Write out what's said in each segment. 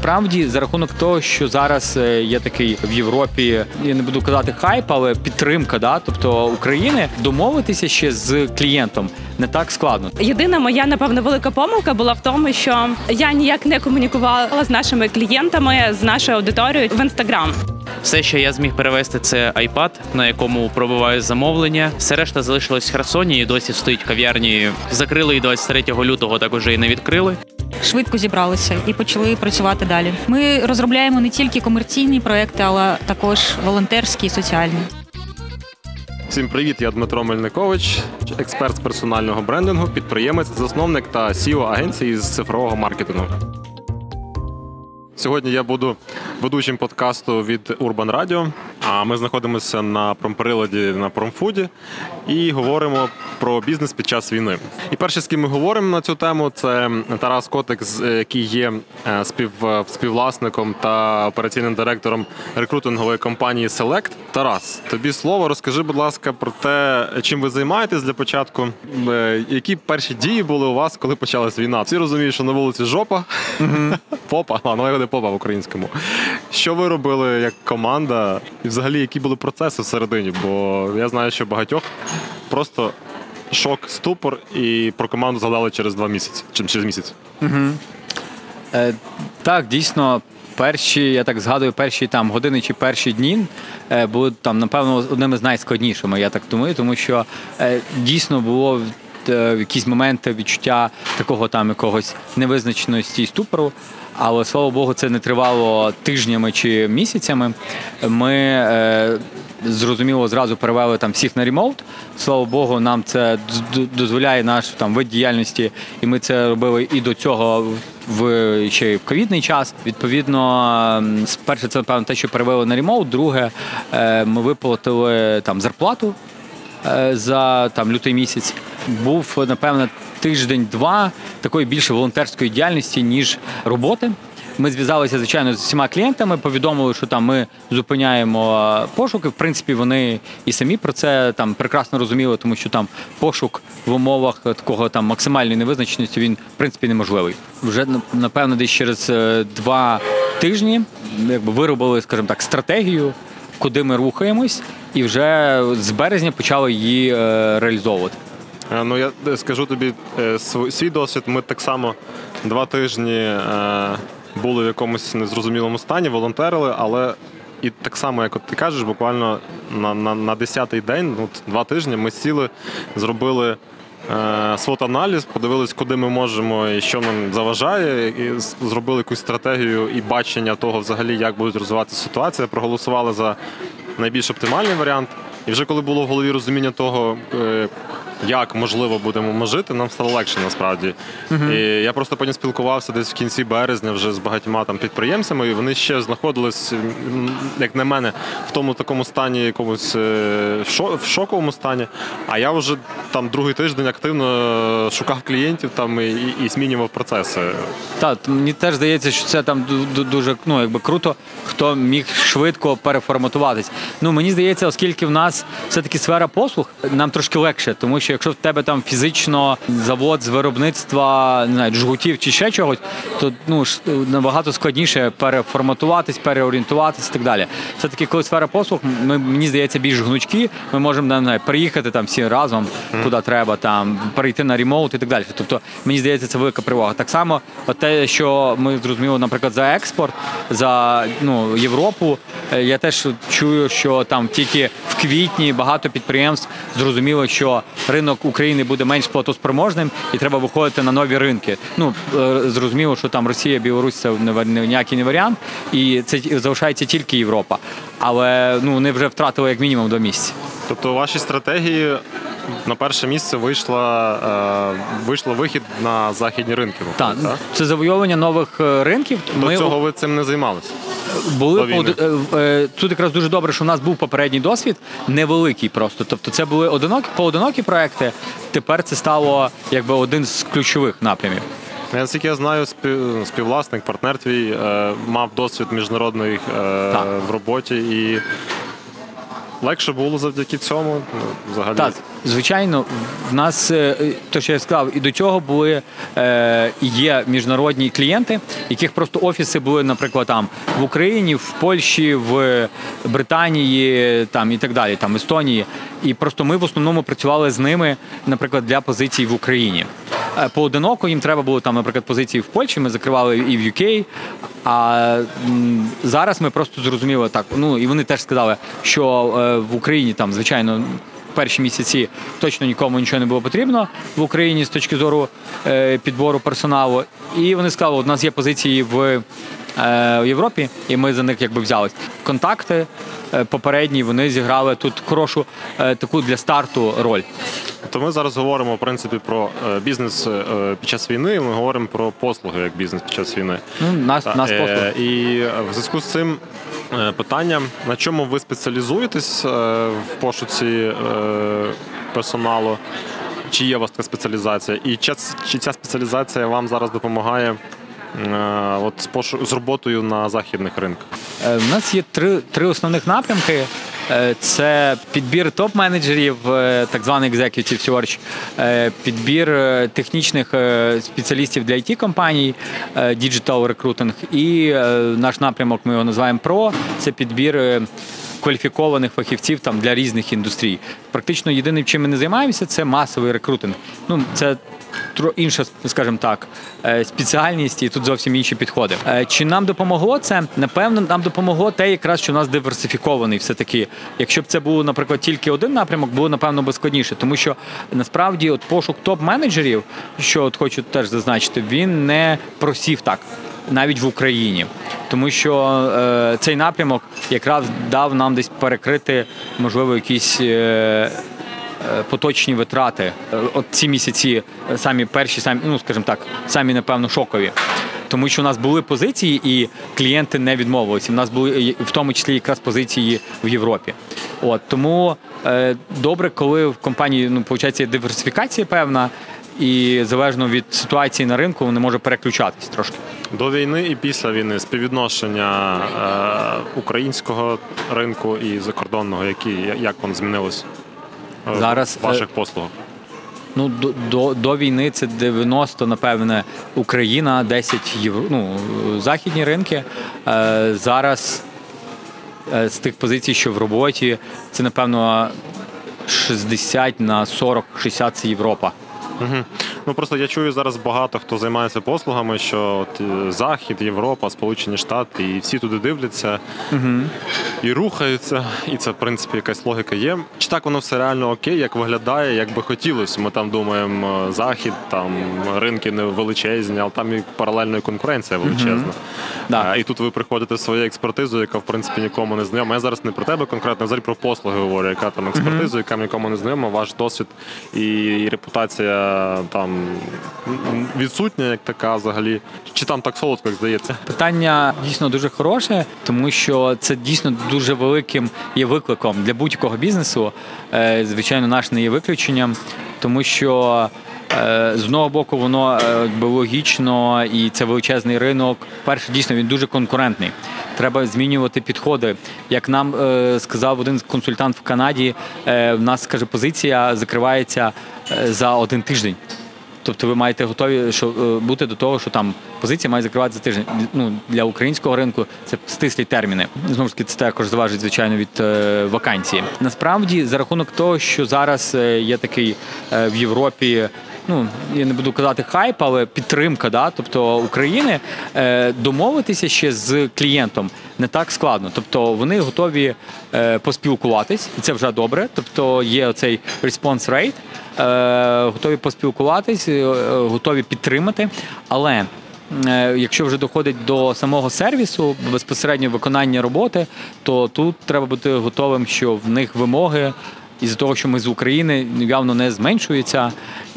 насправді за рахунок того, що зараз е, є такий в Європі, я не буду казати хайп, але підтримка, да, тобто України домовитися ще з клієнтом не так складно. Єдина моя напевно велика помилка була в тому, що я ніяк не комунікувала з нашими клієнтами, з нашою аудиторією в інстаграм. Все, що я зміг перевести, це iPad, на якому пробиваю замовлення. Все решта залишилось в Херсоні і досі стоїть в кав'ярні. Закрили і 23 лютого, так уже і не відкрили. Швидко зібралися і почали працювати далі. Ми розробляємо не тільки комерційні проекти, але також волонтерські і соціальні. Всім привіт, я Дмитро Мельникович, експерт з персонального брендингу, підприємець, засновник та CEO агенції з цифрового маркетингу. Сьогодні я буду ведучим подкасту від Urban Radio. А ми знаходимося на промприладі на промфуді і говоримо про бізнес під час війни. І перший, з ким ми говоримо на цю тему, це Тарас Котик, який є е, спів, співвласником та операційним директором рекрутингової компанії Select. Тарас, тобі слово. Розкажи, будь ласка, про те, чим ви займаєтесь для початку. Е, Які перші дії були у вас, коли почалась війна? Всі розуміють, що на вулиці жопа, попа, а ну не попа в українському. Що ви робили як команда? І взагалі, які були процеси всередині? Бо я знаю, що багатьох просто шок, ступор, і про команду згадали через два місяці. Чи через місяць. Е, так, дійсно, перші, я так згадую, перші там години чи перші дні е, були там, напевно, одними з найскладнішими, я так думаю, тому що е, дійсно було е, в якісь моменти відчуття такого там якогось невизначеності і ступору. Але слава Богу, це не тривало тижнями чи місяцями. Ми е, зрозуміло зразу перевели там всіх на ремоут. Слава Богу, нам це дозволяє наш там вид діяльності, і ми це робили і до цього в ще й в ковідний час. Відповідно, перше, це напевно те, що перевели на ремоут. Друге, е, ми виплатили там зарплату е, за там лютий місяць. Був напевно тиждень-два такої більше волонтерської діяльності ніж роботи. Ми зв'язалися звичайно з усіма клієнтами, повідомили, що там ми зупиняємо пошуки. В принципі, вони і самі про це там прекрасно розуміли, тому що там пошук в умовах такого там максимальної невизначеності він в принципі неможливий. Вже напевно, десь через е, два тижні якби виробили, скажімо так, стратегію, куди ми рухаємось, і вже з березня почали її е, реалізовувати. Е, Ну я е, скажу тобі е, свій досвід. Ми так само два тижні були в якомусь незрозумілому стані, волонтерили, але і так само, як от ти кажеш, буквально на, на, на 10-й день, ну, два тижні, ми сіли, зробили. свот-аналіз, подивились, куди ми можемо і що нам заважає, і зробили якусь стратегію і бачення того, взагалі, як буде розвиватися ситуація. Проголосували за найбільш оптимальний варіант. І вже коли було в голові розуміння того, як можливо будемо жити, нам стало легше насправді. І я просто потім спілкувався десь в кінці березня вже з багатьма там підприємцями, і вони ще знаходились, як на мене, в тому такому стані, якомусь е, в шоковому стані. А я вже там другий тиждень активно шукав клієнтів там і, і, і змінював процеси. Так, мені теж здається, що це там ду- ду- дуже ну, якби круто, хто міг швидко переформатуватись. Ну мені здається, оскільки в нас все-таки сфера послуг, нам трошки легше, тому що якщо в тебе там фізично завод з виробництва не знаю, жгутів чи ще чогось, то ну набагато складніше переформатуватись, переорієнтуватись і так далі. Все-таки, коли сфера послуг, ми мені здається більш гнучкі, ми можемо не знаю, приїхати там всі разом, куди треба, там перейти на ремоут і так далі. Тобто, мені здається, це велика перевага. Так само, те, що ми зрозуміли, наприклад, за експорт, за ну, Європу, е, я теж чую, що там тільки в квітні багато підприємств зрозуміло, що ринок України буде менш платоспроможним і треба виходити на нові ринки. Ну е, зрозуміло, що там Росія, Білорусь це ніякий не варіант, і це залишається тільки Європа. Але ну вони вже втратили як мінімум два місяці. Тобто, у вашій стратегії на перше місце вийшла, е, вийшло вихід на західні ринки. Так, виходить, це завойовування нових е, ринків. До цього ви цим не займалися. Були е, е, тут якраз дуже добре, що в нас був попередній досвід, невеликий просто. Тобто, це були одинокі поодинокі проекти. Тепер це стало якби один з ключових напрямів. Я, Наскільки я знаю, співвласник, партнер твій е, мав досвід міжнародний е, в роботі і легше було завдяки цьому. Ну, взагалі. Так, звичайно, в нас е, то, що я сказав, і до цього були е, є міжнародні клієнти, яких просто офіси були, наприклад, там в Україні, в Польщі, в Британії, там і так далі, там Естонії. І просто ми в основному працювали з ними, наприклад, для позицій в Україні. Е, Поодиноко їм треба було там, наприклад, позиції в Польщі. Ми закривали і в UK. А зараз ми просто зрозуміли так. Ну і вони теж сказали, що в Україні там, звичайно, перші місяці точно нікому нічого не було потрібно в Україні з точки зору е, підбору персоналу. І вони сказали, у нас є позиції в, е, в Європі, і ми за них якби взялись. Контакти е, попередні вони зіграли тут хорошу таку для старту роль. То ми зараз говоримо в принципі про бізнес під час війни. Ми говоримо про послуги як бізнес під час війни. Ну, нас, нас е. І в зв'язку з цим питання: на чому ви спеціалізуєтесь е, в пошуці е, персоналу? Чи є у вас така спеціалізація? І чи, ця спеціалізація вам зараз допомагає е, от з, з роботою на західних ринках? Е, У нас є три, три основних напрямки. Е, Це підбір топ-менеджерів, е, так званий executive search, е, підбір технічних спеціалістів для it компаній digital recruiting. І наш напрямок ми його називаємо PRO, це підбір кваліфікованих фахівців там для різних індустрій. Практично єдиним, чим ми не займаємося, це масовий рекрутинг. Ну це тро- інша, скажімо так, е, спеціальність і тут зовсім інші підходи. Е, Чи нам допомогло це? Напевно, нам допомогло те, якраз що у нас диверсифікований все таки. Якщо б це було, наприклад, тільки один напрямок, було напевно би складніше, тому що насправді от пошук топ-менеджерів, що от хочу теж зазначити, він не просів так. Навіть в Україні, тому що е, цей напрямок якраз дав нам десь перекрити, можливо, якісь е, е, поточні витрати. Е, От ці місяці е, самі перші, самі, ну скажімо так, самі напевно шокові. Тому що у нас були позиції, і клієнти не відмовилися. У нас були в тому числі якраз позиції в Європі. От тому е, добре, коли в компанії ну, є диверсифікація певна, і залежно від ситуації на ринку, вони може переключатись трошки. До війни і після війни співвідношення е, українського ринку і закордонного, які як воно змінилось е, Зараз, в ваших послугах? Ну, до, до, до війни це 90, напевне, Україна, 10 євро, ну, західні ринки. Е, зараз е, з тих позицій, що в роботі, це, напевно, 60 на 40, 60 це Європа. Угу. Ну просто я чую зараз багато хто займається послугами, що от е, Захід, Європа, Сполучені Штати, і всі туди дивляться Угу. і рухаються. І це, в принципі, якась логіка є. Чи так воно все реально окей, як виглядає, як би хотілося? Ми там думаємо, е, захід, там ринки не величезні, але там і паралельно і конкуренція величезна. Да. А, і тут ви приходите зі своєю експертизою, яка в принципі нікому не знайома. Я зараз не про тебе конкретно, взагалі про послуги говорю, яка там експертиза, яка нікому не знайома, ваш досвід і репутація там м, відсутня, як така взагалі. Чи там так солодко, як здається? Питання дійсно дуже хороше, тому що це дійсно дуже великим є викликом для будь-якого бізнесу. Е, Звичайно, наш не є виключенням, тому що е, з одного боку воно е, логічно і це величезний ринок. Перше, дійсно, він дуже конкурентний. Треба змінювати підходи. Як нам сказав один консультант в Канаді, в нас каже, позиція закривається за один тиждень. Тобто ви маєте готові що, е, бути до того, що там позиція має закривати за тиждень. Ну, для українського ринку це стислі терміни. Знову ж таки, це також залежить, звичайно, від е, вакансії. Насправді, за рахунок того, що зараз е, є такий в Європі. Ну, я не буду казати хайп, але підтримка, да, тобто України е, домовитися ще з клієнтом не так складно. Тобто вони готові е, поспілкуватись, і це вже добре. Тобто є response rate, е, готові поспілкуватись, е, готові підтримати. Але е, якщо вже доходить до самого сервісу, безпосередньо виконання роботи, то тут треба бути готовим, що в них вимоги. Із-за того, що ми з України явно не зменшується,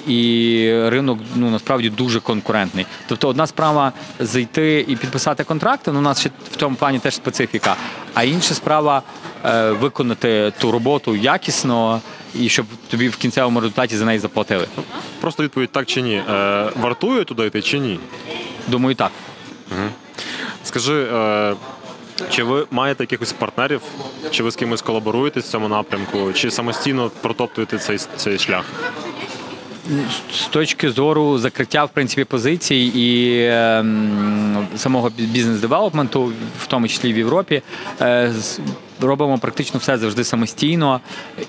і ринок ну насправді дуже конкурентний. Тобто, одна справа зайти і підписати контракти. Ну, у нас ще в цьому плані теж специфіка. А інша справа е, виконати ту роботу якісно і щоб тобі в кінцевому результаті за неї заплатили. Просто відповідь так чи ні. Е, вартує туди йти чи ні? Думаю, так. Скажи, е, Чи ви маєте якихось партнерів, чи ви з кимось колаборуєте в цьому напрямку, чи самостійно протоптуєте цей, цей шлях? З точки зору закриття в принципі позицій і ем, самого бізнес-девелопменту, в тому числі в Європі, е, робимо практично все завжди самостійно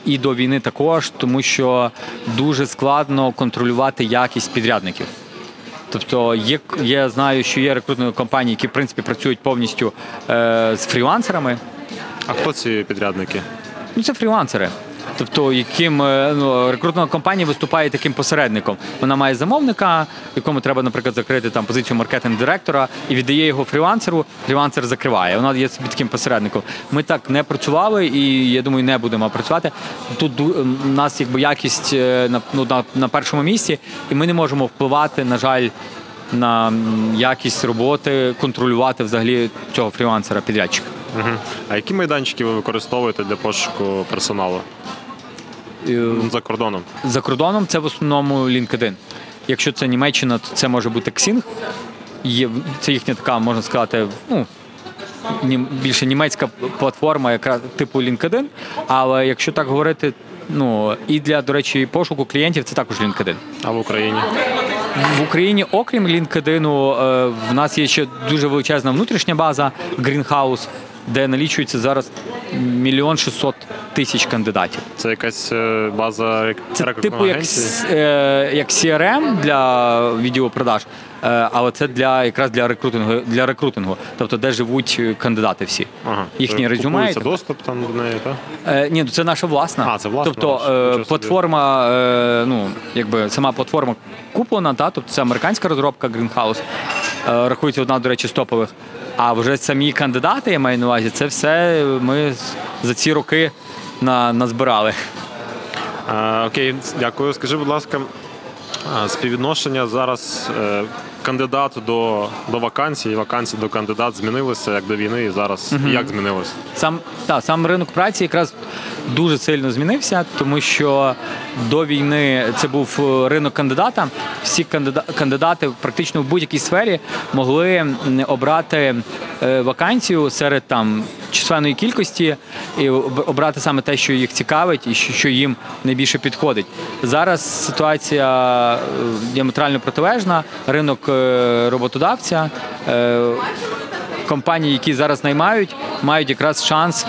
і до війни також, тому що дуже складно контролювати якість підрядників. Тобто є, я знаю, що є рекрутні компанії, які в принципі працюють повністю е, з фрілансерами. А хто ці підрядники? Ну, це фрілансери. Тобто, яким е, ну, рекрутна компанія виступає таким посередником. Вона має замовника, якому треба, наприклад, закрити там позицію маркетинг-директора і віддає його фрілансеру. Фрілансер закриває. Вона є собі таким посередником. Ми так не працювали і я думаю, не будемо працювати. Тут у нас якби якість е, на, ну, на, на першому місці, і ми не можемо впливати, на жаль. На якість роботи, контролювати взагалі цього фрілансера підрядчика. Угу. А які майданчики ви використовуєте для пошуку персоналу за кордоном? За кордоном це в основному LinkedIn. Якщо це Німеччина, то це може бути Xing. Є, це їхня така, можна сказати, ну, нім- більше німецька платформа, яка типу LinkedIn. Але якщо так говорити, ну і для, до речі, пошуку клієнтів це також LinkedIn. А в Україні? В Україні, окрім LinkedIn, е, в нас є ще дуже величезна внутрішня база Greenhouse, де налічується зараз мільйон шістсот тисяч кандидатів. Це якась е, база Це типу як, е, як CRM для відеопродаж, е, але це для якраз для рекрутингу, для рекрутингу, тобто де живуть кандидати всі. Ага. їхні Е, резюме так. доступ там до неї, так? Ні, ну це наша власна. А, це власна Тобто собі. платформа, ну якби сама платформа куплена, та тобто це американська розробка Greenhouse, рахується одна, до речі, з топових. А вже самі кандидати, я маю на увазі, це все ми за ці роки на, назбирали. А, окей, дякую. Скажи, будь ласка, е, співвідношення зараз е, кандидат до, до вакансій, вакансій до кандидат змінилося як до війни і зараз як змінилося? Сам та сам ринок праці якраз дуже сильно змінився, тому що до війни це був е, ринок кандидата. Всі кандида- кандидати практично в будь-якій сфері могли обрати е, вакансію серед там численної кількості і об- обрати саме те, що їх цікавить, і що їм найбільше підходить. Зараз ситуація е, діаметрально протилежна. Ринок роботодавця. е, компанії, які зараз наймають, мають якраз шанс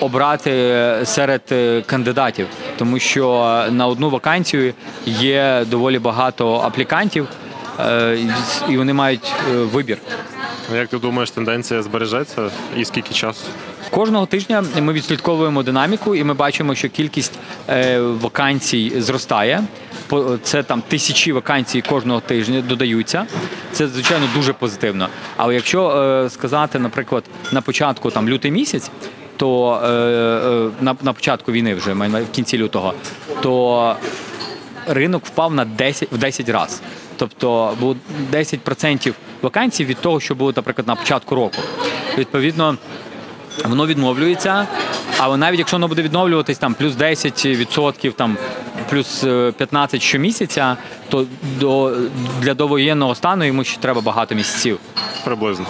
обрати е, серед е, кандидатів, тому що на одну вакансію є доволі багато аплікантів, е, і- вони мають е, вибір. Як ти думаєш, тенденція збережеться і скільки часу? Кожного тижня ми відслідковуємо динаміку, і ми бачимо, що кількість е, вакансій зростає. Це там тисячі вакансій кожного тижня додаються. Це звичайно дуже позитивно. Але якщо е, сказати, наприклад, на початку там лютий місяць, то е, е, на, на початку війни вже в кінці лютого, то ринок впав на 10, в 10 разів. Тобто було 10% вакансій від того, що було, наприклад, на початку року. Відповідно, воно відновлюється, але навіть якщо воно буде відновлюватись там плюс 10%, там плюс е, 15 щомісяця, то до, для довоєнного стану йому ще треба багато місяців. Приблизно.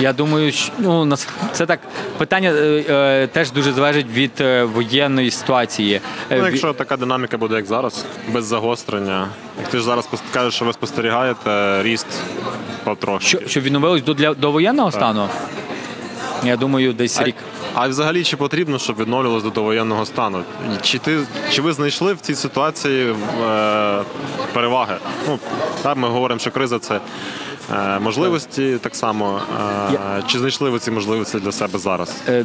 Я думаю, що ну нас це так питання е, е, теж дуже залежить від е, воєнної ситуації. Е, Ну, якщо така динаміка буде, як зараз, без загострення. Як ти ж зараз кажеш, що ви спостерігаєте ріст потрошки. що, щоб відновилось до для до воєнного стану. Я думаю, десь рік. А взагалі чи потрібно, щоб відновлювалося до довоєнного стану? Чи ти чи ви знайшли в цій ситуації е, переваги? Ну так, ми говоримо, що криза це можливості так само. Е, Чи знайшли ви ці можливості для себе зараз? Е,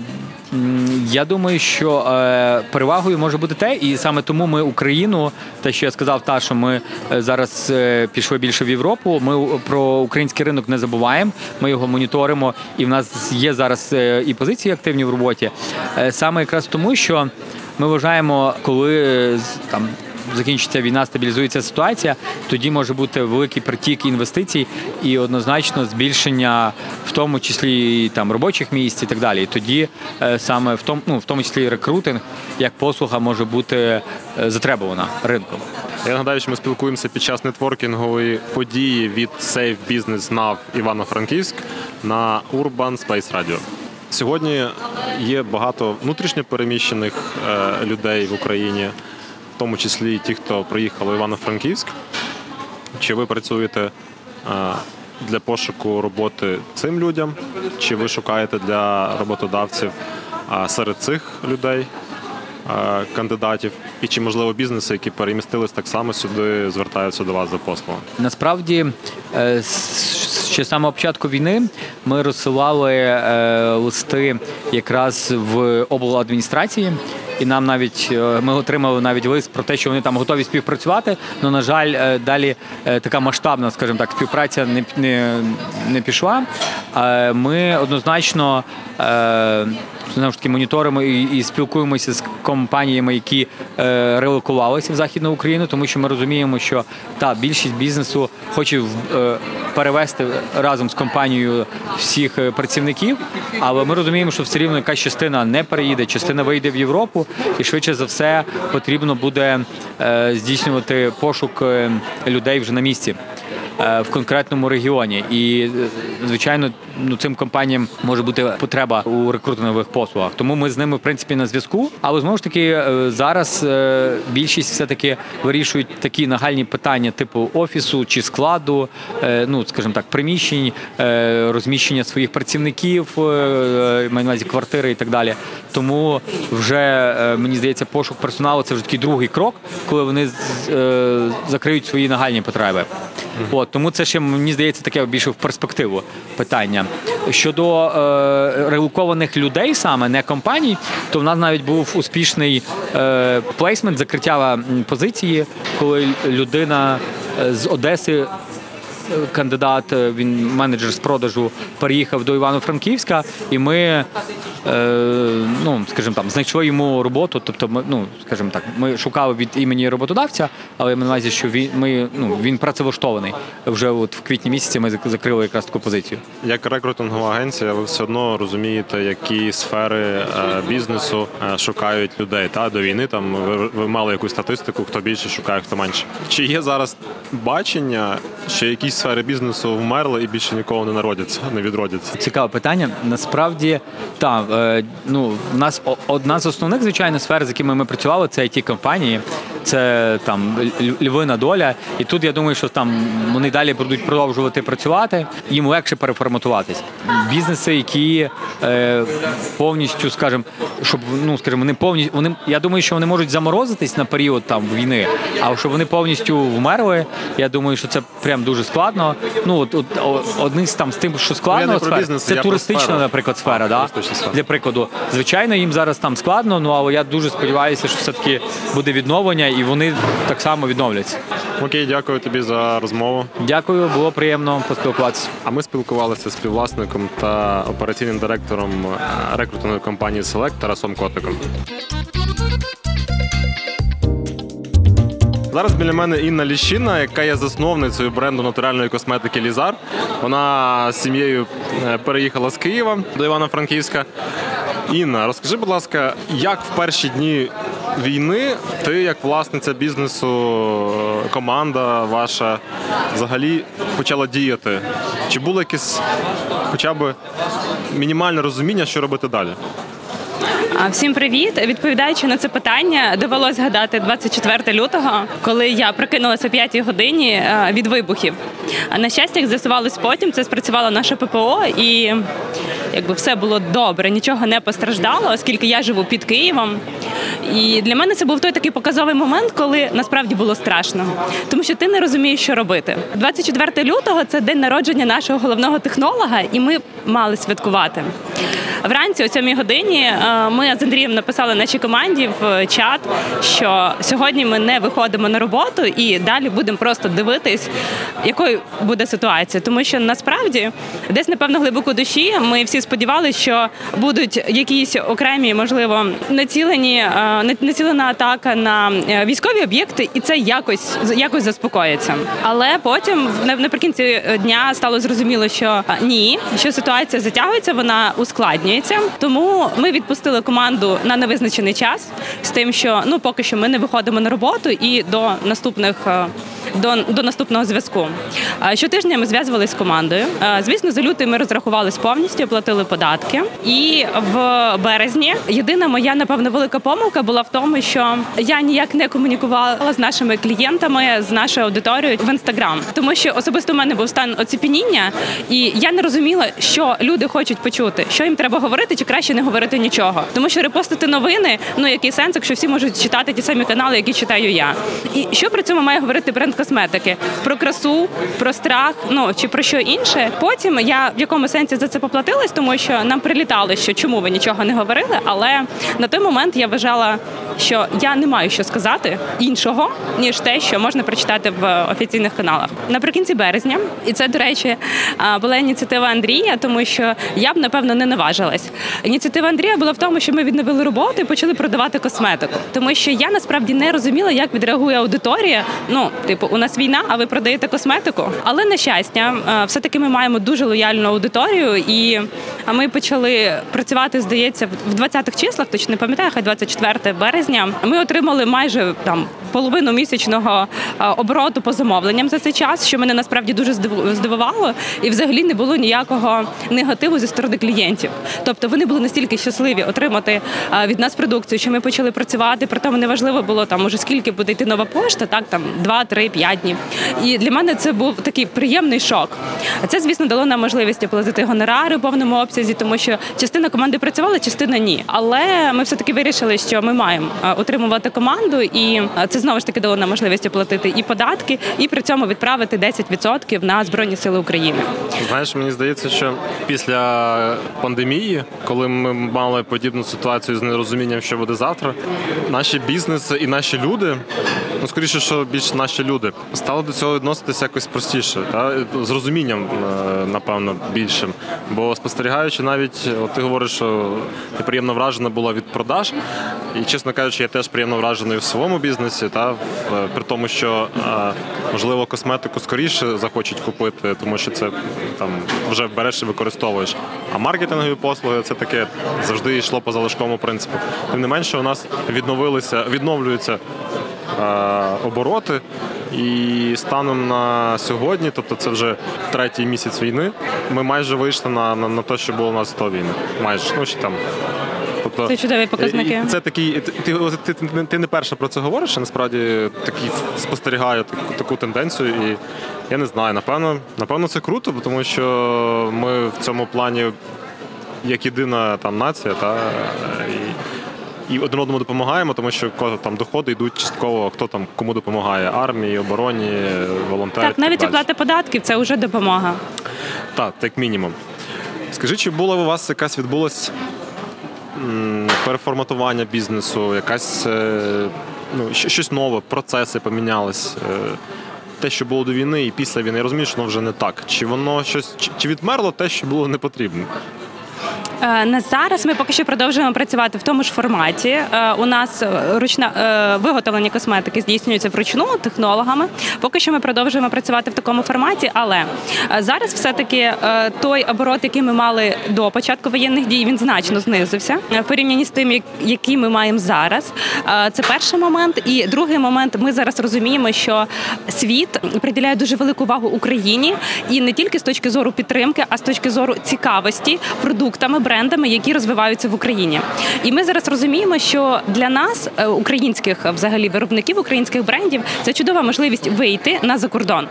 Я думаю, що е, перевагою може бути те, і саме тому ми Україну, те, що я сказав, та що ми е, зараз е, пішли більше в Європу. Ми про український ринок не забуваємо. Ми його моніторимо, і в нас є зараз е, і позиції активні в роботі. Е, Саме якраз тому, що ми вважаємо, коли е, там закінчиться війна, стабілізується ситуація, тоді може бути великий притік інвестицій і однозначно збільшення, в тому числі там робочих місць і так далі. І тоді е, саме в тому, ну в тому числі рекрутинг як послуга може бути е, затребувана ринком. Я нагадаю, що ми спілкуємося під час нетворкінгової події від Safe Business Now Івано-Франківськ на Urban Space Radio. Сьогодні є багато внутрішньо переміщених е, людей в Україні, тому числі і ті, хто приїхали в Івано-Франківськ. Чи ви працюєте е, для пошуку роботи цим людям, чи ви шукаєте для роботодавців е, серед цих людей е, кандидатів, і чи можливо бізнеси, які перемістились так само сюди, звертаються до вас за послугами? Насправді, ще з самого початку війни ми розсилали е, листи якраз в обладміністрації. І нам навіть е, ми отримали навіть лист про те, що вони там готові співпрацювати. але, на жаль, е, далі е, така масштабна, скажімо так, співпраця не, не, не пішла. Ми однозначно знову ж таки моніторимо і, і спілкуємося з компаніями, які е, релокувалися в Західну Україну, тому що ми розуміємо, що та більшість бізнесу хоче в- е, перевести разом з компанією всіх е, працівників, але ми розуміємо, що все рівно якась частина не переїде, частина вийде в Європу, і швидше за все потрібно буде е, здійснювати пошук е, людей вже на місці в конкретному регіоні. І е, звичайно, ну цим компаніям може бути потреба у рекрутингових послугах. Тому ми з ними в принципі на зв'язку. Але знову ж таки е, зараз е, більшість все таки вирішують такі нагальні питання, типу офісу чи складу, е, ну скажімо так, приміщень, е, розміщення своїх працівників, е, е, маю на увазі квартири і так далі. Тому вже е, мені здається, пошук персоналу це вже такий другий крок, коли вони е, закриють свої нагальні потреби. От тому це ще мені здається таке більше в перспективу питання. Щодо е, релокованих людей, саме не компаній, то в нас навіть був успішний е, плейсмент закриття позиції, коли людина е, з Одеси кандидат, е, він менеджер з продажу, переїхав до Івано-Франківська, і ми, е, ну скажімо там, знайшли йому роботу. Тобто, ми, ну скажімо так, ми шукали від імені роботодавця, але я маю на увазі, що він ми ну він працевлаштований. Вже от в квітні місяці ми закрили якраз таку позицію. Як рекрутингова агенція, ви все одно розумієте, які сфери е, бізнесу шукають людей. Та до війни там ви, ви мали якусь статистику, хто більше шукає, хто менше. Чи є зараз бачення, що якісь сфери бізнесу вмерли і більше нікого не народяться, не відродяться? Цікаве питання. Насправді, так, е, ну, в нас одна з основних, звичайно, сфер, з якими ми працювали, це it компанії це там львина доля. І тут я думаю, що там вони далі будуть продовжувати працювати, їм легше переформатуватись. Бізнеси, які е, повністю, скажімо, щоб ну скажімо, вони повністю вони. Я думаю, що вони можуть заморозитись на період там війни, а щоб вони повністю вмерли, я думаю, що це прям дуже складно. Ну от, от одним з там з тим, що складно, Ну, про сфер, бізнес, це туристична, наприклад, сфера. А, да? Для прикладу, звичайно, їм зараз там складно, ну але я дуже сподіваюся, що все-таки буде відновлення і вони так само відновляться. Окей, дякую тобі за розмову. Дякую, було приємно поспілкуватися. А ми спілкувалися з співвласником та операційним директором е, рекрутингової компанії Select Тарасом Котиком. Зараз біля мене Інна Ліщина, яка є засновницею бренду натуральної косметики Лізар. Вона з сім'єю е, переїхала з Києва до Івано-Франківська. Інна, розкажи, будь ласка, як в перші дні війни ти, як власниця бізнесу, е, команда ваша взагалі почала діяти? Чи було якесь хоча б мінімальне розуміння, що робити далі? Всім привіт! Відповідаючи на це питання, довелось згадати 24 лютого, коли я прокинулася о 5 годині е, від вибухів. А на щастя, як з'ясувалось потім, це спрацювало наше ППО, і якби все було добре, нічого не постраждало, оскільки я живу під Києвом. І для мене це був той такий показовий момент, коли насправді було страшно, тому що ти не розумієш, що робити. 24 лютого це день народження нашого головного технолога, і ми мали святкувати. Вранці о 7 годині е, ми з Андрієм написали нашій команді в чат, що сьогодні ми не виходимо на роботу і далі будемо просто дивитись, якою буде ситуація. Тому що насправді десь, напевно, глибоко душі ми всі сподівалися, що будуть якісь окремі, можливо, націлені е, націлена атака на е, військові об'єкти, і це якось якось заспокоїться. Але потім наприкінці дня стало зрозуміло, що е, ні, що ситуація затягується, вона ускладнюється. Тому ми відпустили команду на невизначений час з тим, що ну поки що ми не виходимо на роботу, і до наступних е, до, до наступного зв'язку. Щотижня ми зв'язувалися з командою. Звісно, за лютий ми розрахувались повністю, платили податки. І в березні єдина моя, напевно, велика помилка була в тому, що я ніяк не комунікувала з нашими клієнтами, з нашою аудиторією в інстаграм, тому що особисто в мене був стан оціпеніння, і я не розуміла, що люди хочуть почути, що їм треба говорити, чи краще не говорити нічого. Тому що репостити новини, ну який сенс, якщо всі можуть читати ті самі канали, які читаю я. І що при цьому має говорити бренд косметики? Про красу, про страх, ну чи про що інше. Потім я в якому сенсі за це поплатилась, тому що нам прилітало, що чому ви нічого не говорили. Але на той момент я вважала, що я не маю що сказати іншого, ніж те, що можна прочитати в офіційних каналах. Наприкінці березня, і це, до речі, була ініціатива Андрія, тому що я б напевно не наважилась. Ініціатива Андрія була в тому, що ми відновили роботу і почали продавати косметику, тому що я насправді не розуміла, як відреагує аудиторія. Ну, типу, у нас війна, а ви продаєте косметику. Але на щастя, е, все-таки ми маємо дуже лояльну аудиторію, і ми почали працювати, здається, в 20-х числах, точно не пам'ятаю, хай 24 березня. Ми отримали майже там половину місячного е, обороту по замовленням за цей час, що мене насправді дуже здиву- здивувало, і взагалі не було ніякого негативу зі сторони клієнтів. Тобто вони були настільки щасливі отримати е, від нас продукцію, що ми почали працювати. При тому неважливо було там, уже скільки буде йти нова пошта, так там 2, 3, 5 днів. І для мене це був такий приємний шок. А Це, звісно, дало нам можливість оплатити гонорари в повному обсязі, тому що частина команди працювала, частина ні. Але ми все таки вирішили, що ми маємо е, утримувати команду, і е, це знову ж таки дало нам можливість оплатити і податки, і при цьому відправити 10% на збройні сили України. Знаєш, мені здається, що після пандемії, коли ми мали подібну ситуацію з нерозумінням, що буде завтра, наші бізнеси і наші люди, ну скоріше, що більш наші люди, стали до цього відноситися якось простіше, та? з розумінням, е, напевно, більшим. Бо спостерігаючи, навіть от ти говориш, що ти приємно вражена була від продаж, і чесно кажучи, я теж приємно вражений в своєму бізнесі, та при тому, що е, можливо косметику скоріше захочуть купити, тому що це там вже береш і використовуєш. А маркетингові послуги це таке завжди йшло по залишковому принципу. Тим не менше, у нас відновилися, відновлюються е, обороти. І станом на сьогодні, тобто це вже третій місяць війни, ми майже вийшли на, на, на те, що було у нас до війни. Майже ну ще там. Тобто, Це чудові показники. Це такий, ти, ти, ти, ти, не перша про це говориш, а насправді такий спостерігаю таку, таку тенденцію. І я не знаю, напевно, напевно, це круто, тому що ми в цьому плані як єдина там нація, та і, і один одному допомагаємо, тому що там доходи йдуть частково, хто там кому допомагає армії, обороні, волонтери. Так, навіть оплата податків це вже допомога. Так, як мінімум. Скажи, чи була у вас якась відбулась переформатування бізнесу, якась е, ну, щось нове, процеси помінялись? е, Те, що було до війни, і після війни, я розумію, що воно вже не так. Чи воно щось чи відмерло те, що було не потрібно? Е, На зараз ми поки що продовжуємо працювати в тому ж форматі. Е, У нас е, ручна виготовлення косметики здійснюється вручну технологами. Поки що ми продовжуємо працювати в такому форматі, але зараз все-таки той оборот, який ми мали до початку воєнних дій, він значно знизився в порівнянні з тим, як- який ми маємо зараз. Це перший момент. І другий момент, ми зараз розуміємо, що світ приділяє дуже велику увагу Україні, і не тільки з точки зору підтримки, а з точки зору цікавості продуктами, брендами, які розвиваються в Україні. І ми зараз розуміємо, що для нас, е, українських е, взагалі виробників українських брендів, це чудова можливість вийти на закордон.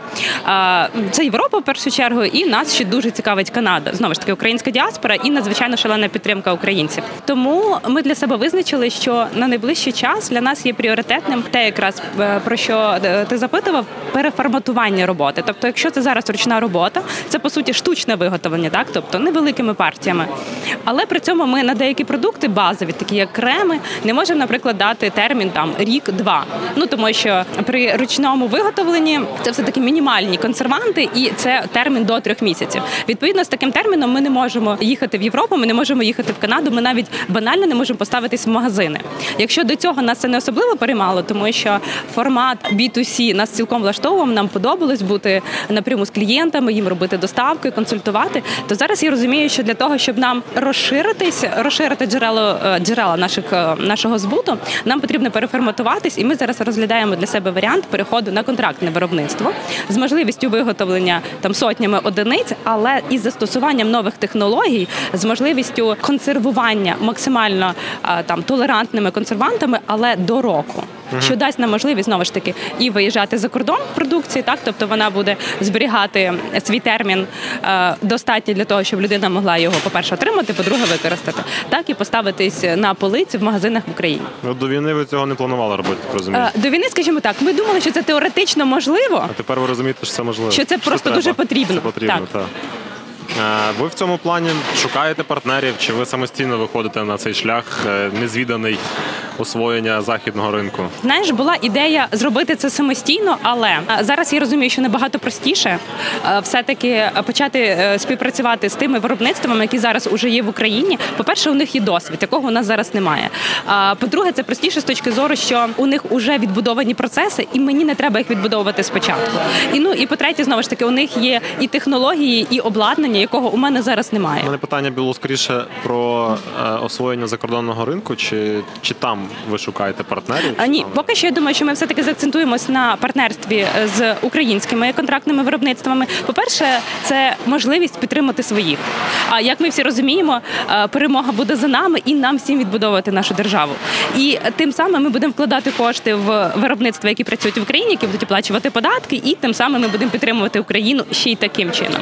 Це Європа в першу чергу, і нас ще дуже цікавить Канада. Знову ж таки, українська діаспора і надзвичайно шалена підтримка українців. Тому ми для себе визначили, що на найближчий час для нас є пріоритетним те, якраз е, про що ти запитував, переформатування роботи. Тобто, якщо це зараз ручна робота, це по суті штучне виготовлення, так тобто невеликими партіями. Але при цьому ми на деякі продукти базові, такі як креми, не можемо, наприклад, дати термін там рік-два. Ну тому що при ручному виготовленні це все таки мінімальні консерванти, і це термін до трьох місяців. Відповідно, з таким терміном ми не можемо їхати в Європу, ми не можемо їхати в Канаду. Ми навіть банально не можемо поставитись в магазини. Якщо до цього нас це не особливо переймало, тому що формат B2C нас цілком влаштовував, нам подобалось бути напряму з клієнтами, їм робити доставки, консультувати. То зараз я розумію, що для того, щоб нам розширитись, розширити джерело е, джерела наших е, нашого збуту, нам потрібно переформатуватись, і ми зараз розглядаємо для себе варіант переходу на контрактне виробництво з можливістю виготовлення там сотнями одиниць, але із застосуванням нових технологій, з можливістю консервування максимально е, там толерантними консервантами, але до року. Що дасть нам можливість знову ж таки і виїжджати за кордон продукції, так? Тобто вона буде зберігати свій термін е, достатньо для того, щоб людина могла його, по-перше, отримати, по-друге, використати, так і поставитись на полиці в магазинах в Україні. Ну, до війни ви цього не планували робити, розумієте? До війни, скажімо так, ми думали, що це теоретично можливо. А тепер ви розумієте, що це можливо. Що це просто треба. дуже потрібно. Це потрібно, Так. так. Е, Ви в цьому плані шукаєте партнерів, чи ви самостійно виходите на цей шлях е, незвіданий освоєння західного ринку? Знаєш, була ідея зробити це самостійно, але зараз я розумію, що набагато простіше все-таки почати е, співпрацювати з тими виробництвами, які зараз уже є в Україні. По-перше, у них є досвід, якого у нас зараз немає. А по-друге, це простіше з точки зору, що у них вже відбудовані процеси, і мені не треба їх відбудовувати спочатку. І ну і по-третє, знову ж таки, у них є і технології, і обладнання, якого у мене зараз немає. У мене питання було скоріше про е, освоєння закордонного ринку, чи, чи там ви шукаєте партнерів? А, ні, поки що я думаю, що ми все таки заакцентуємось на партнерстві з українськими контрактними виробництвами. По-перше, це можливість підтримати своїх. А як ми всі розуміємо, е, перемога буде за нами і нам всім відбудовувати нашу державу. І тим самим ми будемо вкладати кошти в виробництва, які працюють в Україні, які будуть оплачувати податки, і тим самим ми будемо підтримувати Україну ще й таким чином.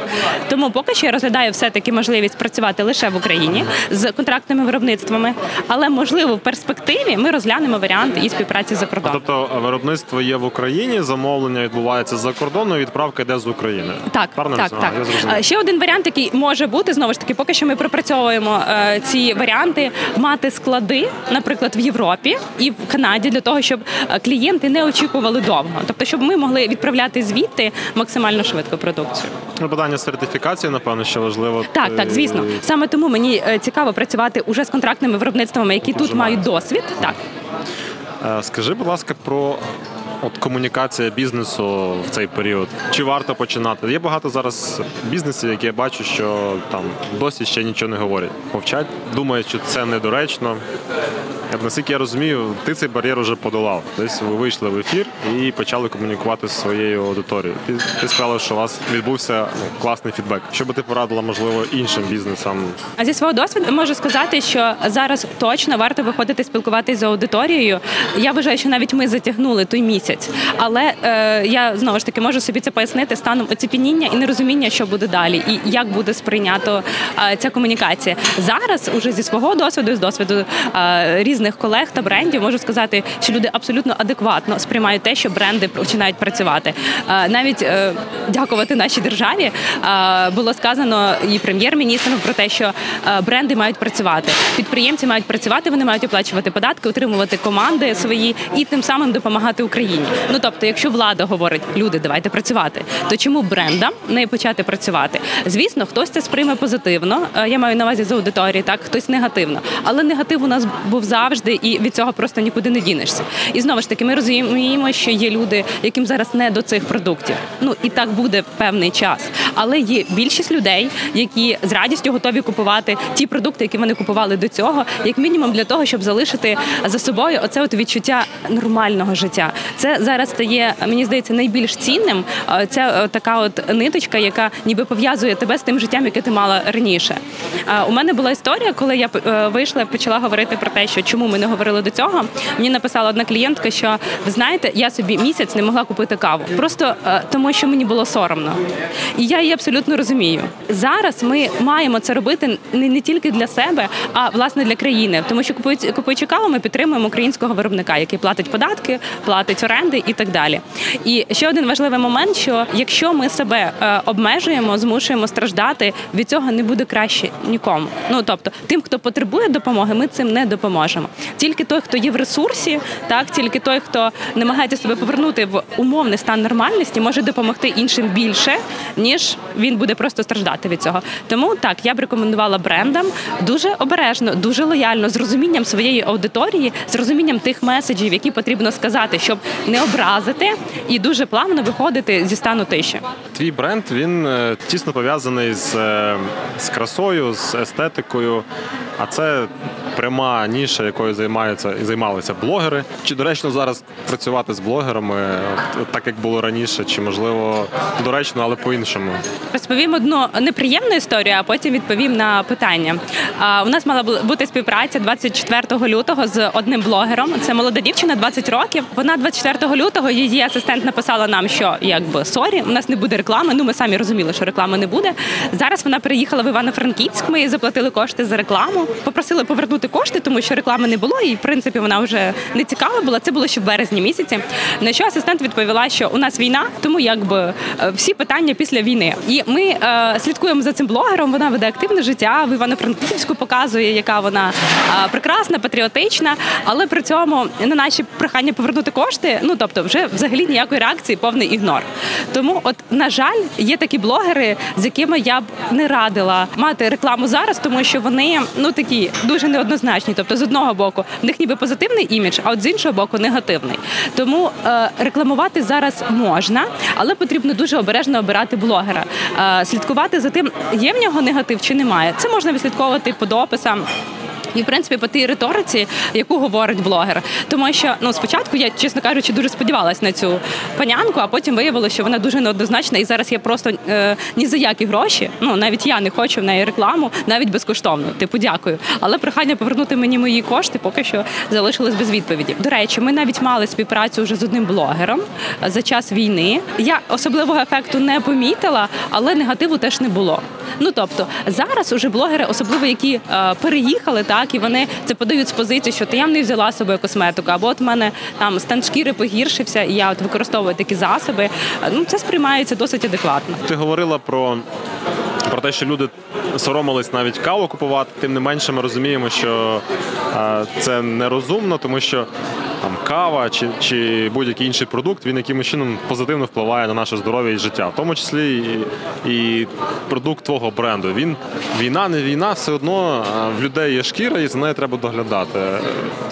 Тому поки що я розглядаю все таки можливість працювати лише в Україні з контрактними виробництвами, але можливо в перспективі ми розглянемо варіанти і співпраці за кордоном. Тобто е, виробництво є в Україні, замовлення відбувається з-за кордону, відправка йде з України. Так, Правильно так, так. А. Е, Ще один варіант, який може бути знову ж таки, поки що ми пропрацьовуємо е, ці варіанти, мати склади, наприклад, в Європі і в Канаді, для того, щоб е, клієнти не очікували довго. Тобто, щоб ми могли відправляти звідти максимально швидко продукцію. Ну, Питання сертифікації, напевно, що важливо. Так, так, звісно. Саме тому мені цікаво працювати уже з контрактними виробництвами, які тут мають мають. досвід. Так. Е, Скажи, будь ласка, про от комунікація бізнесу в цей період. Чи варто починати? Є багато зараз бізнесів, які я бачу, що там досі ще нічого не говорять. Мовчать, думають, що це недоречно. Наскільки я розумію, ти цей бар'єр вже подолав. Тобто ви вийшли в ефір і почали комунікувати з своєю аудиторією. Ти, ти сказала, що у вас відбувся ну, класний фідбек. Що би ти порадила, можливо, іншим бізнесам? А зі свого досвіду можу сказати, що зараз точно варто виходити спілкуватися з аудиторією. Я вважаю, що навіть ми затягнули той місяць, але е, я знову ж таки можу собі це пояснити станом оцепеніння і нерозуміння, що буде далі, і як буде сприйнято е, ця комунікація. Зараз уже зі свого досвіду, з досвіду е, різних колег та брендів, можу сказати, що люди абсолютно адекватно сприймають те, що бренди починають працювати. Е, навіть е, дякувати нашій державі е, було сказано і прем'єр-міністром про те, що бренди мають працювати, підприємці мають працювати, вони мають оплачувати податки, отримувати команди свої і тим самим допомагати Україні. Ну тобто, якщо влада говорить, люди, давайте працювати, то чому брендам не почати працювати? Звісно, хтось це сприйме позитивно. е, Я маю на увазі з аудиторії, так хтось негативно, але негатив у нас був завжди, і від цього просто нікуди не дінешся. І знову ж таки, ми розуміємо, що є люди, яким зараз не до цих продуктів. Ну і так буде певний час. Але є більшість людей, які з радістю готові купувати ті продукти, які вони купували до цього, як мінімум для того, щоб залишити за собою оце от відчуття нормального життя. Це зараз стає, мені здається, найбільш цінним. Це така от ниточка, яка ніби пов'язує тебе з тим життям, яке ти мала раніше. У мене була історія, коли я е, вийшла почала говорити про те, що чому ми не говорили до цього. Мені написала одна клієнтка, що ви знаєте, я собі місяць не могла купити каву, просто е, тому, що мені було соромно. І я її абсолютно розумію. Зараз ми маємо це робити не, тільки для себе, а власне для країни, тому що купуючи, каву, ми підтримуємо українського виробника, який платить податки, платить оренди і так далі. І ще один важливий момент: що якщо ми себе е, обмежуємо, змушуємо страждати, від цього не буде краще нікому. Ну тобто, тим, хто потребує допомоги, ми цим не допоможемо. Тільки той, хто є в ресурсі, так тільки той, хто намагається себе повернути в умовний стан нормальності, може допомогти іншим більше, ніж він буде просто страждати від цього. Тому так я б рекомендувала брендам дуже обережно, дуже лояльно, з розумінням своєї аудиторії, з розумінням тих меседжів, які потрібно сказати, щоб не образити, і дуже плавно виходити зі стану тиші. Твій бренд він е, тісно пов'язаний з, е, з красою, з естетикою. А це пряма ніша, якою займаються і займалися блогери. Чи доречно зараз працювати з блогерами, так як було раніше, чи можливо доречно, але по-іншому? Розповім одну неприємну історію, а потім відповім на питання. У нас мала бути співпраця 24 лютого з одним блогером. Це молода дівчина, 20 років. Вона 24 лютого її асистент написала нам, що якби sorry, у нас не буде реклами. Ну ми самі розуміли, що реклами не буде. Зараз вона приїхала в Івано-Франківськ. Ми їй заплатили кошти за рекламу. Попросили повернути кошти, тому що реклами не було, і в принципі вона вже не цікава була. Це було ще в березні місяці. На що асистент відповіла, що у нас війна, тому якби е, всі питання після війни. І ми е, слідкуємо за цим блогером. Вона веде активне життя в Івано-Франківську, показує, яка вона е, прекрасна, патріотична, але при цьому на наші прохання повернути кошти. Ну тобто, вже взагалі ніякої реакції, повний ігнор. Тому, от на жаль, є такі блогери, з якими я б не радила мати рекламу зараз, тому що вони ну такі дуже неоднозначні. Тобто, з одного боку, в них ніби позитивний імідж, а от з іншого боку, негативний. Тому е, рекламувати зараз можна, але потрібно дуже обережно обирати блогера, е, слідкувати за тим, є в нього негатив чи немає. Це можна відслідковувати по дописам. І в принципі по тій риториці, яку говорить блогер, тому що ну спочатку я, чесно кажучи, дуже сподівалась на цю панянку, а потім виявилося, що вона дуже неоднозначна, і зараз я просто е, ні за які гроші. Ну навіть я не хочу в неї рекламу, навіть безкоштовно. Типу, дякую. Але прохання повернути мені мої кошти поки що залишилось без відповіді. До речі, ми навіть мали співпрацю вже з одним блогером за час війни. Я особливого ефекту не помітила, але негативу теж не було. Ну тобто зараз уже блогери, особливо які е, переїхали, так і вони це подають з позиції, що ти я не взяла з собою косметику, або от в мене там стан шкіри погіршився, і я от використовую такі засоби. Ну це сприймається досить адекватно. Ти говорила про, про те, що люди соромились навіть каву купувати. Тим не менше, ми розуміємо, що це нерозумно, тому що там кава чи, чи будь-який інший продукт він якимось чином позитивно впливає на наше здоров'я і життя, в тому числі і, і продукт твого бренду. Він війна, не війна, все одно в людей є шкіра, і за нею треба доглядати.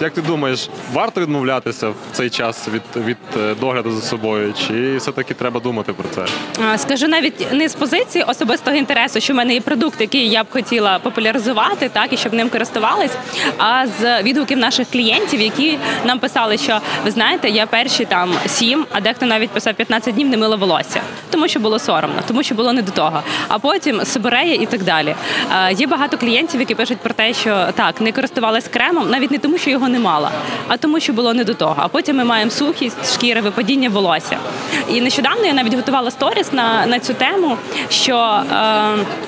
Як ти думаєш, варто відмовлятися в цей час від, від е, догляду за собою, чи все-таки треба думати про це? Скажу навіть не з позиції особистого інтересу, що в мене є продукт, який я б хотіла популяризувати, так і щоб ним користувались, а з відгуків наших клієнтів, які нам писали, що ви знаєте, я перші там сім, а дехто навіть писав 15 днів не мила волосся, тому що було соромно, тому що було не до того. А потім сибирея і так далі. А, Є багато клієнтів, які пишуть про те, що так не користувалась кремом, навіть не тому, що його не мала, а тому, що було не до того. А потім ми маємо сухість шкіри, випадіння волосся. І нещодавно я навіть готувала сторіс на, на цю тему, що. Е, down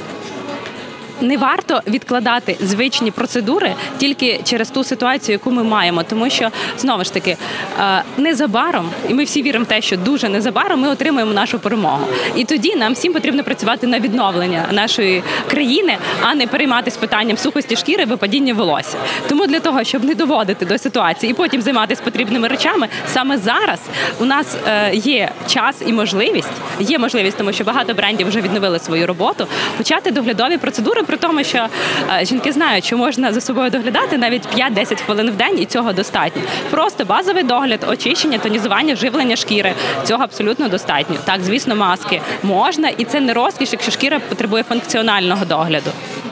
не варто відкладати звичні процедури тільки через ту ситуацію, яку ми маємо, тому що знову ж таки е, незабаром, і ми всі віримо в те, що дуже незабаром ми отримаємо нашу перемогу. І тоді нам всім потрібно працювати на відновлення нашої країни, а не перейматися питанням сухості шкіри, випадіння волосся. Тому для того, щоб не доводити до ситуації і потім займатися потрібними речами, саме зараз у нас е, є час і можливість, є можливість, тому що багато брендів вже відновили свою роботу, почати доглядові процедури, при тому, що е, жінки знають, що можна за собою доглядати навіть 5-10 хвилин в день, і цього достатньо. Просто базовий догляд, очищення, тонізування, живлення шкіри. Цього абсолютно достатньо. Так, звісно, маски можна, і це не розкіш, якщо шкіра потребує функціонального догляду.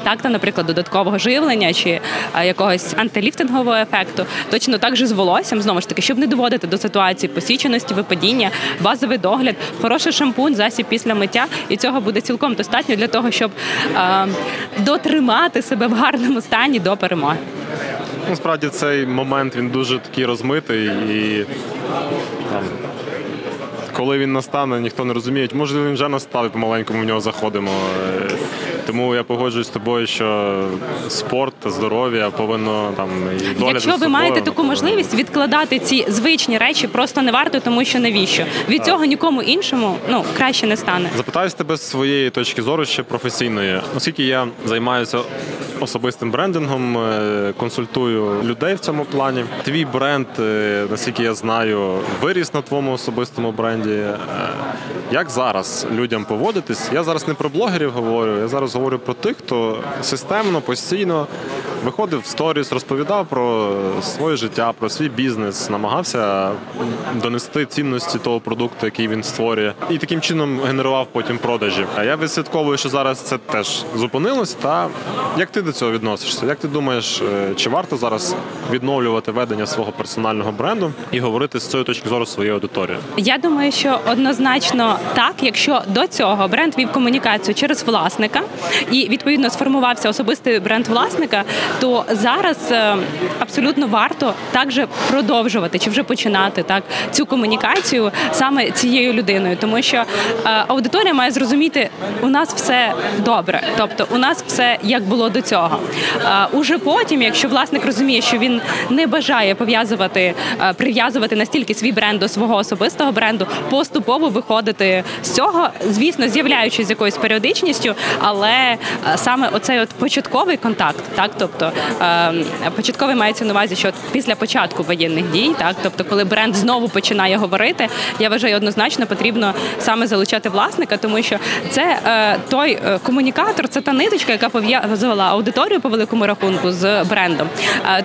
Так, та, наприклад, додаткового живлення чи е, якогось антиліфтингового ефекту. Точно так же з волоссям, знову ж таки, щоб не доводити до ситуації посіченості, випадіння, базовий догляд, хороший шампунь, засіб після миття, і цього буде цілком достатньо для того, щоб е, дотримати себе в гарному стані до перемоги. Насправді цей момент він дуже такий розмитий і там, коли він настане, ніхто не розуміє. Може він вже настав і помаленьку в нього заходимо. Тому я погоджуюсь з тобою, що спорт, здоров'я повинно там і догляд Якщо ви собою, маєте таку можливість відкладати ці звичні речі, просто не варто, тому що навіщо від цього нікому іншому ну краще не стане. Запитаюсь тебе з своєї точки зору ще професійної. Оскільки я займаюся особистим брендингом, е, консультую людей в цьому плані. Твій бренд, е, наскільки я знаю, виріс на твоєму особистому бренді. бренді. Е, Як зараз людям поводитись? Я зараз не про блогерів говорю, я зараз говорю про тих, хто системно, постійно виходив в сторіс, розповідав про своє життя, про свій бізнес, намагався донести цінності того продукту, який він створює, і таким чином генерував потім продажі. А я відслідковую, що зараз це теж зупинилось. Та як ти до цього відносишся? Як ти думаєш, е, чи варто зараз відновлювати ведення свого персонального бренду і говорити з цієї точки зору своєю аудиторією? Я думаю, що однозначно так, якщо до цього бренд вів комунікацію через власника і відповідно сформувався особистий бренд власника, то зараз е, абсолютно варто також продовжувати чи вже починати так цю комунікацію саме цією людиною, тому що е, аудиторія має зрозуміти, у нас все добре, тобто у нас все як було до цього. Е, Уже потім, якщо власник розуміє, що він не бажає пов'язувати, прив'язувати настільки свій бренд до свого особистого бренду, поступово виходити з цього, звісно, з'являючись якоюсь періодичністю, але е, саме оцей от початковий контакт, так тобто е, початковий мається на увазі, що після початку воєнних дій, так тобто, коли бренд знову починає говорити, я вважаю, однозначно потрібно саме залучати власника, тому що це е, той е, комунікатор, це та ниточка, яка пов'язувала аудиторію по великому рахунку з брендом.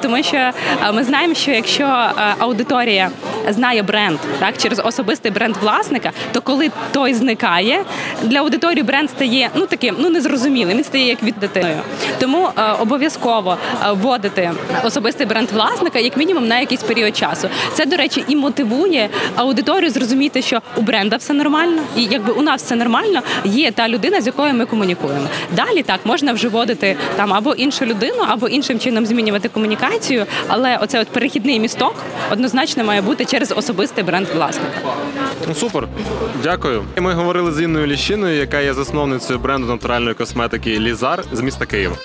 Тому що ми знаємо, що якщо аудиторія знає бренд так через особистий бренд власника, то коли той зникає, для аудиторії бренд стає ну таким ну незрозумілим. Він стає як від дитиною. Тому е, обов'язково е, вводити особистий бренд власника як мінімум на якийсь період часу. Це до речі і мотивує аудиторію зрозуміти, що у бренда все нормально, і якби у нас все нормально, є та людина, з якою ми комунікуємо. Далі так можна вже вводити там або іншу людину, або іншим чином змінювати комунікацію. Але оцей от перехідний місток однозначно має бути через особистий бренд власника. Ну супер, дякую. Ми говорили з Інною Ліщиною, яка є засновницею бренду натуральної косметики Лізар з міста Києва.